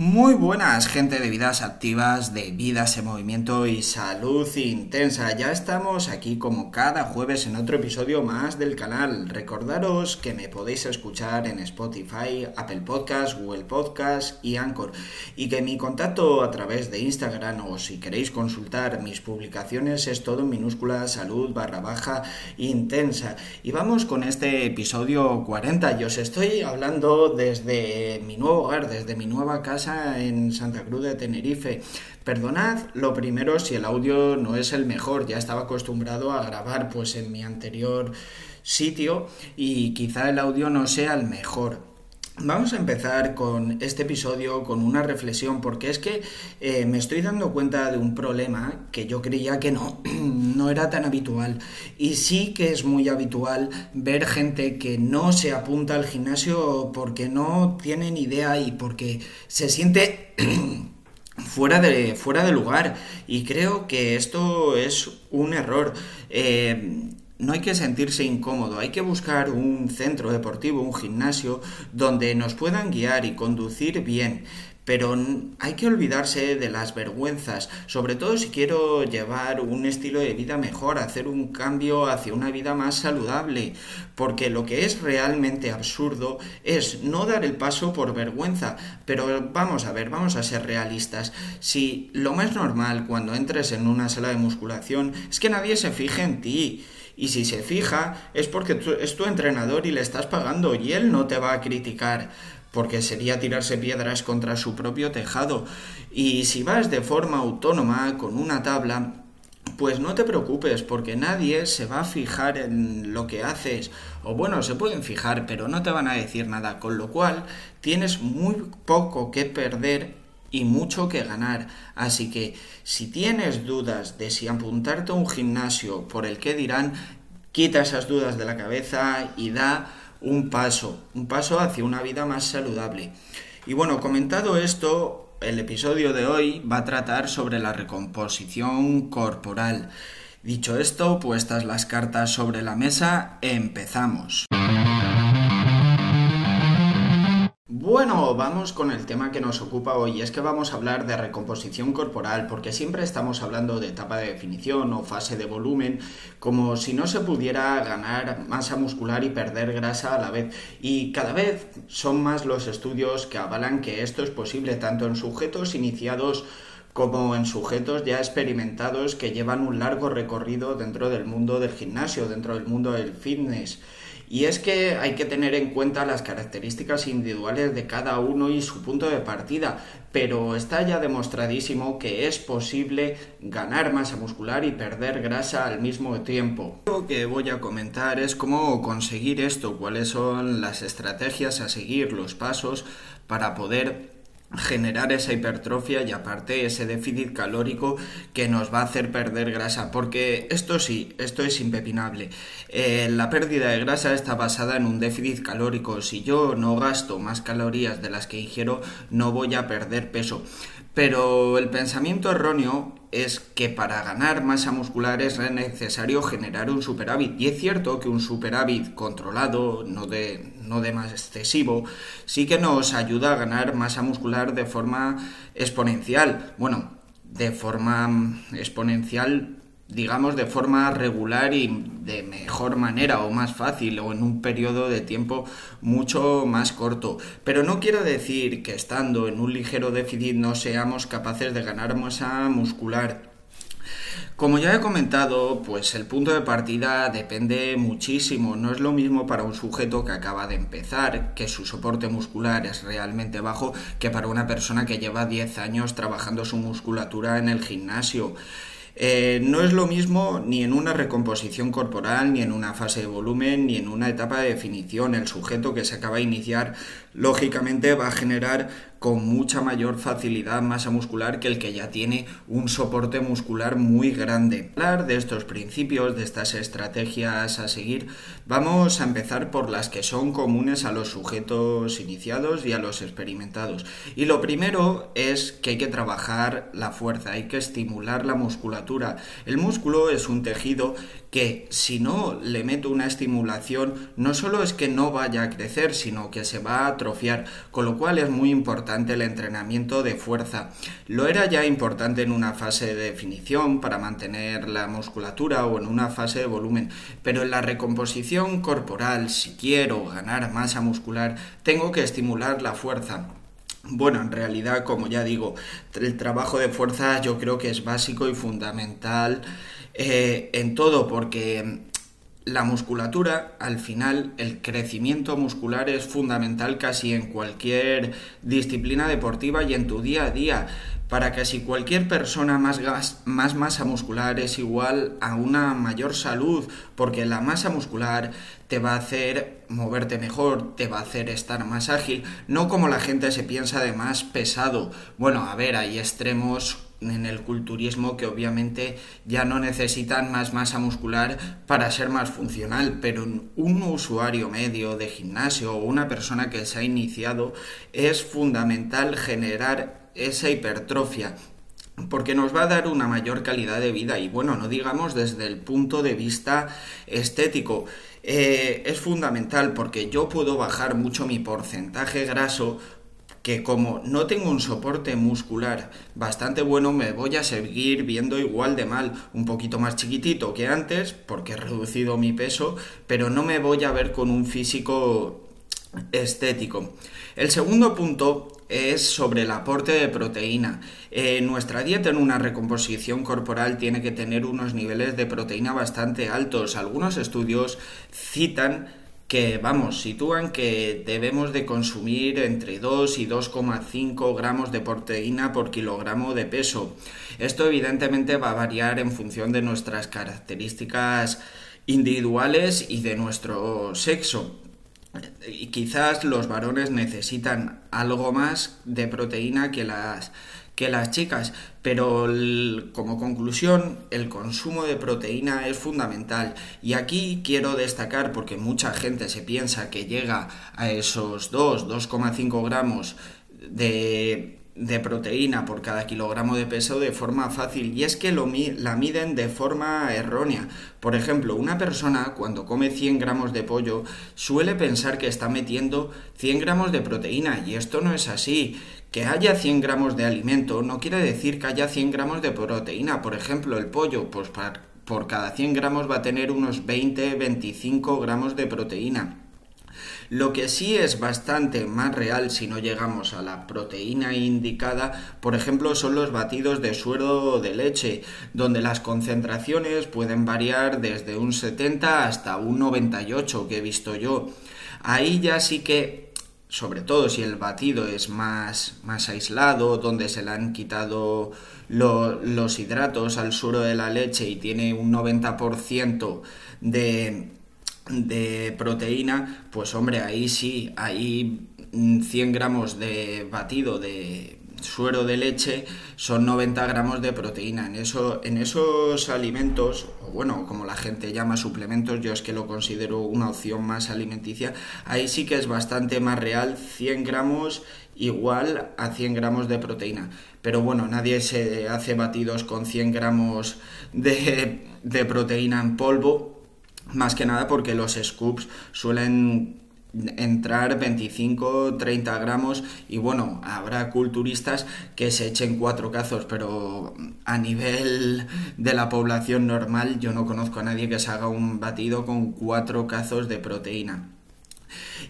Muy buenas, gente de vidas activas, de vidas en movimiento y salud intensa. Ya estamos aquí como cada jueves en otro episodio más del canal. Recordaros que me podéis escuchar en Spotify, Apple Podcast, Google Podcast y Anchor. Y que mi contacto a través de Instagram o si queréis consultar mis publicaciones es todo en minúscula salud barra baja intensa. Y vamos con este episodio 40. Yo os estoy hablando desde mi nuevo hogar, desde mi nueva casa en Santa Cruz de Tenerife. Perdonad lo primero si el audio no es el mejor, ya estaba acostumbrado a grabar pues en mi anterior sitio y quizá el audio no sea el mejor. Vamos a empezar con este episodio con una reflexión porque es que eh, me estoy dando cuenta de un problema que yo creía que no, no era tan habitual y sí que es muy habitual ver gente que no se apunta al gimnasio porque no tienen idea y porque se siente fuera de, fuera de lugar y creo que esto es un error. Eh, no hay que sentirse incómodo, hay que buscar un centro deportivo, un gimnasio, donde nos puedan guiar y conducir bien. Pero hay que olvidarse de las vergüenzas, sobre todo si quiero llevar un estilo de vida mejor, hacer un cambio hacia una vida más saludable, porque lo que es realmente absurdo es no dar el paso por vergüenza. Pero vamos a ver, vamos a ser realistas. Si lo más normal cuando entres en una sala de musculación es que nadie se fije en ti, y si se fija, es porque es tu entrenador y le estás pagando y él no te va a criticar porque sería tirarse piedras contra su propio tejado. Y si vas de forma autónoma con una tabla, pues no te preocupes, porque nadie se va a fijar en lo que haces. O bueno, se pueden fijar, pero no te van a decir nada. Con lo cual, tienes muy poco que perder y mucho que ganar. Así que si tienes dudas de si apuntarte a un gimnasio por el que dirán, quita esas dudas de la cabeza y da un paso, un paso hacia una vida más saludable. Y bueno, comentado esto, el episodio de hoy va a tratar sobre la recomposición corporal. Dicho esto, puestas las cartas sobre la mesa, empezamos. Bueno, vamos con el tema que nos ocupa hoy. Es que vamos a hablar de recomposición corporal, porque siempre estamos hablando de etapa de definición o fase de volumen, como si no se pudiera ganar masa muscular y perder grasa a la vez. Y cada vez son más los estudios que avalan que esto es posible tanto en sujetos iniciados como en sujetos ya experimentados que llevan un largo recorrido dentro del mundo del gimnasio, dentro del mundo del fitness. Y es que hay que tener en cuenta las características individuales de cada uno y su punto de partida, pero está ya demostradísimo que es posible ganar masa muscular y perder grasa al mismo tiempo. Lo que voy a comentar es cómo conseguir esto, cuáles son las estrategias a seguir, los pasos para poder generar esa hipertrofia y aparte ese déficit calórico que nos va a hacer perder grasa porque esto sí, esto es impepinable. Eh, la pérdida de grasa está basada en un déficit calórico. Si yo no gasto más calorías de las que ingiero no voy a perder peso pero el pensamiento erróneo es que para ganar masa muscular es necesario generar un superávit. Y es cierto que un superávit controlado, no de, no de más excesivo, sí que nos ayuda a ganar masa muscular de forma exponencial. Bueno, de forma exponencial digamos, de forma regular y de mejor manera o más fácil o en un periodo de tiempo mucho más corto. Pero no quiero decir que estando en un ligero déficit no seamos capaces de ganar masa muscular. Como ya he comentado, pues el punto de partida depende muchísimo. No es lo mismo para un sujeto que acaba de empezar, que su soporte muscular es realmente bajo, que para una persona que lleva 10 años trabajando su musculatura en el gimnasio. Eh, no es lo mismo ni en una recomposición corporal, ni en una fase de volumen, ni en una etapa de definición. El sujeto que se acaba de iniciar, lógicamente, va a generar con mucha mayor facilidad masa muscular que el que ya tiene un soporte muscular muy grande. Hablar de estos principios, de estas estrategias a seguir, vamos a empezar por las que son comunes a los sujetos iniciados y a los experimentados. Y lo primero es que hay que trabajar la fuerza, hay que estimular la musculatura. El músculo es un tejido que si no le meto una estimulación, no solo es que no vaya a crecer, sino que se va a atrofiar, con lo cual es muy importante el entrenamiento de fuerza. Lo era ya importante en una fase de definición para mantener la musculatura o en una fase de volumen, pero en la recomposición corporal, si quiero ganar masa muscular, tengo que estimular la fuerza. Bueno, en realidad, como ya digo, el trabajo de fuerza yo creo que es básico y fundamental eh, en todo, porque la musculatura, al final, el crecimiento muscular es fundamental casi en cualquier disciplina deportiva y en tu día a día para casi cualquier persona más, más masa muscular es igual a una mayor salud, porque la masa muscular te va a hacer moverte mejor, te va a hacer estar más ágil, no como la gente se piensa de más pesado. Bueno, a ver, hay extremos en el culturismo que obviamente ya no necesitan más masa muscular para ser más funcional, pero un usuario medio de gimnasio o una persona que se ha iniciado es fundamental generar esa hipertrofia porque nos va a dar una mayor calidad de vida y bueno, no digamos desde el punto de vista estético. Eh, es fundamental porque yo puedo bajar mucho mi porcentaje graso que como no tengo un soporte muscular bastante bueno, me voy a seguir viendo igual de mal, un poquito más chiquitito que antes, porque he reducido mi peso, pero no me voy a ver con un físico estético. El segundo punto es sobre el aporte de proteína. Eh, nuestra dieta en una recomposición corporal tiene que tener unos niveles de proteína bastante altos. Algunos estudios citan que, vamos, sitúan que debemos de consumir entre 2 y 2,5 gramos de proteína por kilogramo de peso. Esto evidentemente va a variar en función de nuestras características individuales y de nuestro sexo. Y quizás los varones necesitan algo más de proteína que las, que las chicas, pero como conclusión el consumo de proteína es fundamental. Y aquí quiero destacar porque mucha gente se piensa que llega a esos 2, 2,5 gramos de de proteína por cada kilogramo de peso de forma fácil y es que lo, la miden de forma errónea. Por ejemplo, una persona cuando come 100 gramos de pollo suele pensar que está metiendo 100 gramos de proteína y esto no es así. Que haya 100 gramos de alimento no quiere decir que haya 100 gramos de proteína. Por ejemplo, el pollo, pues por cada 100 gramos va a tener unos 20-25 gramos de proteína. Lo que sí es bastante más real si no llegamos a la proteína indicada, por ejemplo, son los batidos de suero de leche, donde las concentraciones pueden variar desde un 70 hasta un 98 que he visto yo. Ahí ya sí que sobre todo si el batido es más, más aislado, donde se le han quitado los hidratos al suero de la leche y tiene un 90% de, de proteína, pues hombre, ahí sí, hay 100 gramos de batido de suero de leche son 90 gramos de proteína. En, en esos alimentos, o bueno, como la gente llama suplementos, yo es que lo considero una opción más alimenticia, ahí sí que es bastante más real 100 gramos igual a 100 gramos de proteína. Pero bueno, nadie se hace batidos con 100 gramos de, de proteína en polvo más que nada porque los scoops suelen entrar 25, 30 gramos y bueno, habrá culturistas que se echen cuatro cazos, pero a nivel de la población normal yo no conozco a nadie que se haga un batido con cuatro cazos de proteína.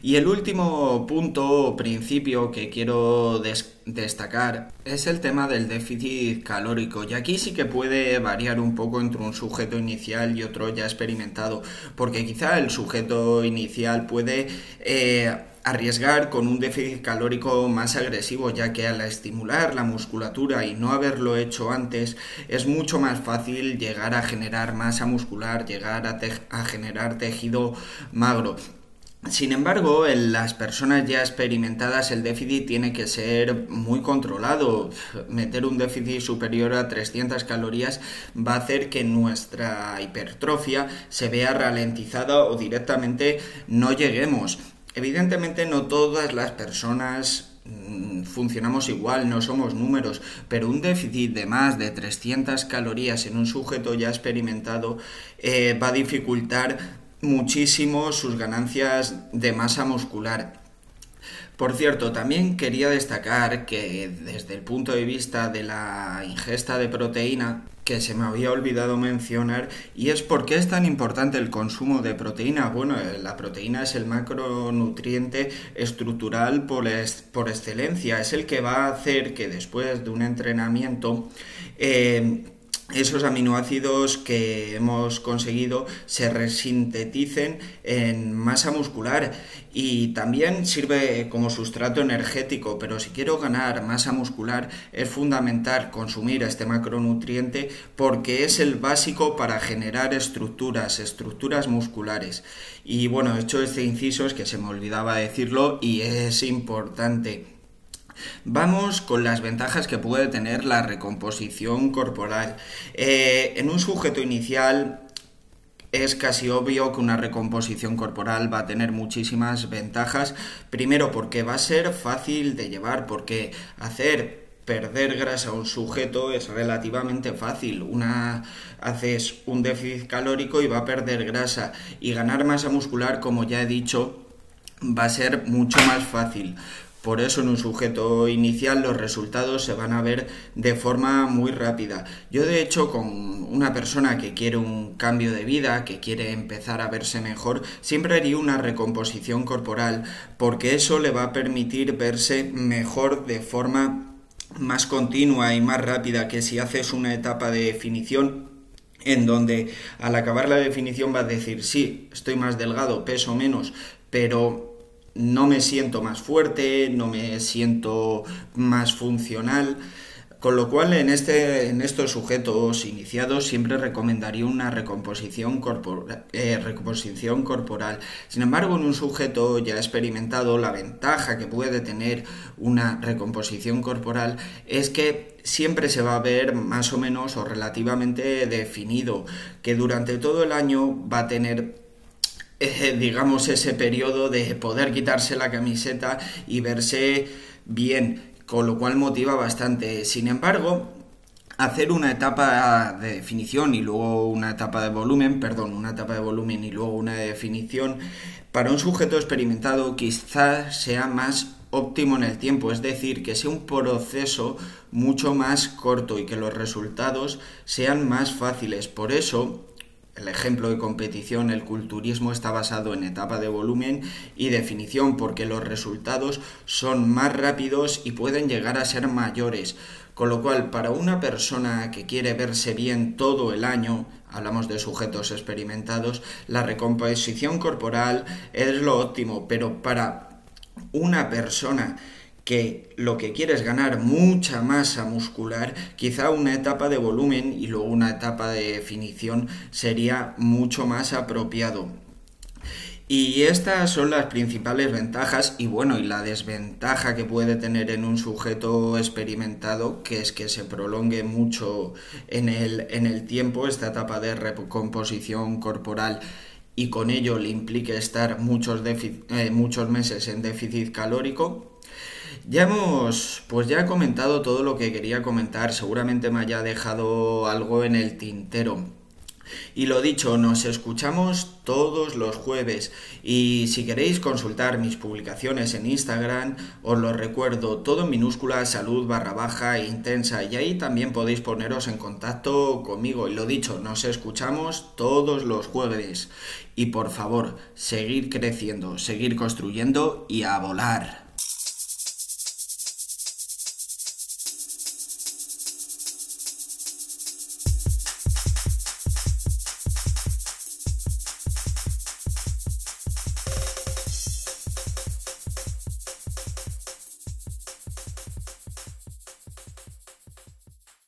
Y el último punto o principio que quiero destacar es el tema del déficit calórico. Y aquí sí que puede variar un poco entre un sujeto inicial y otro ya experimentado, porque quizá el sujeto inicial puede... Eh, arriesgar con un déficit calórico más agresivo, ya que al estimular la musculatura y no haberlo hecho antes, es mucho más fácil llegar a generar masa muscular, llegar a, a generar tejido magro. Sin embargo, en las personas ya experimentadas el déficit tiene que ser muy controlado. Meter un déficit superior a 300 calorías va a hacer que nuestra hipertrofia se vea ralentizada o directamente no lleguemos. Evidentemente no todas las personas mm, funcionamos igual, no somos números, pero un déficit de más de 300 calorías en un sujeto ya experimentado eh, va a dificultar muchísimo sus ganancias de masa muscular. Por cierto, también quería destacar que desde el punto de vista de la ingesta de proteína, que se me había olvidado mencionar, y es por qué es tan importante el consumo de proteína. Bueno, eh, la proteína es el macronutriente estructural por, por excelencia, es el que va a hacer que después de un entrenamiento eh, esos aminoácidos que hemos conseguido se resinteticen en masa muscular y también sirve como sustrato energético, pero si quiero ganar masa muscular es fundamental consumir este macronutriente porque es el básico para generar estructuras, estructuras musculares. Y bueno, hecho este inciso es que se me olvidaba decirlo y es importante. Vamos con las ventajas que puede tener la recomposición corporal. Eh, en un sujeto inicial es casi obvio que una recomposición corporal va a tener muchísimas ventajas. Primero porque va a ser fácil de llevar, porque hacer perder grasa a un sujeto es relativamente fácil. Una haces un déficit calórico y va a perder grasa y ganar masa muscular, como ya he dicho, va a ser mucho más fácil. Por eso en un sujeto inicial los resultados se van a ver de forma muy rápida. Yo de hecho con una persona que quiere un cambio de vida, que quiere empezar a verse mejor, siempre haría una recomposición corporal porque eso le va a permitir verse mejor de forma más continua y más rápida que si haces una etapa de definición en donde al acabar la definición vas a decir sí, estoy más delgado, peso menos, pero no me siento más fuerte, no me siento más funcional. Con lo cual, en, este, en estos sujetos iniciados siempre recomendaría una recomposición, eh, recomposición corporal. Sin embargo, en un sujeto ya experimentado, la ventaja que puede tener una recomposición corporal es que siempre se va a ver más o menos o relativamente definido, que durante todo el año va a tener eh, digamos, ese periodo de poder quitarse la camiseta y verse bien, con lo cual motiva bastante. Sin embargo, hacer una etapa de definición y luego una etapa de volumen, perdón, una etapa de volumen y luego una de definición, para un sujeto experimentado quizás sea más óptimo en el tiempo, es decir, que sea un proceso mucho más corto y que los resultados sean más fáciles. Por eso, el ejemplo de competición, el culturismo está basado en etapa de volumen y definición porque los resultados son más rápidos y pueden llegar a ser mayores. Con lo cual, para una persona que quiere verse bien todo el año, hablamos de sujetos experimentados, la recomposición corporal es lo óptimo, pero para una persona que lo que quiere es ganar mucha masa muscular, quizá una etapa de volumen y luego una etapa de definición sería mucho más apropiado. Y estas son las principales ventajas y bueno, y la desventaja que puede tener en un sujeto experimentado, que es que se prolongue mucho en el, en el tiempo esta etapa de recomposición corporal y con ello le implique estar muchos, eh, muchos meses en déficit calórico, ya hemos, pues ya he comentado todo lo que quería comentar, seguramente me haya dejado algo en el tintero. Y lo dicho, nos escuchamos todos los jueves y si queréis consultar mis publicaciones en Instagram, os lo recuerdo todo en minúscula salud barra baja intensa y ahí también podéis poneros en contacto conmigo. Y lo dicho, nos escuchamos todos los jueves y por favor, seguir creciendo, seguir construyendo y a volar.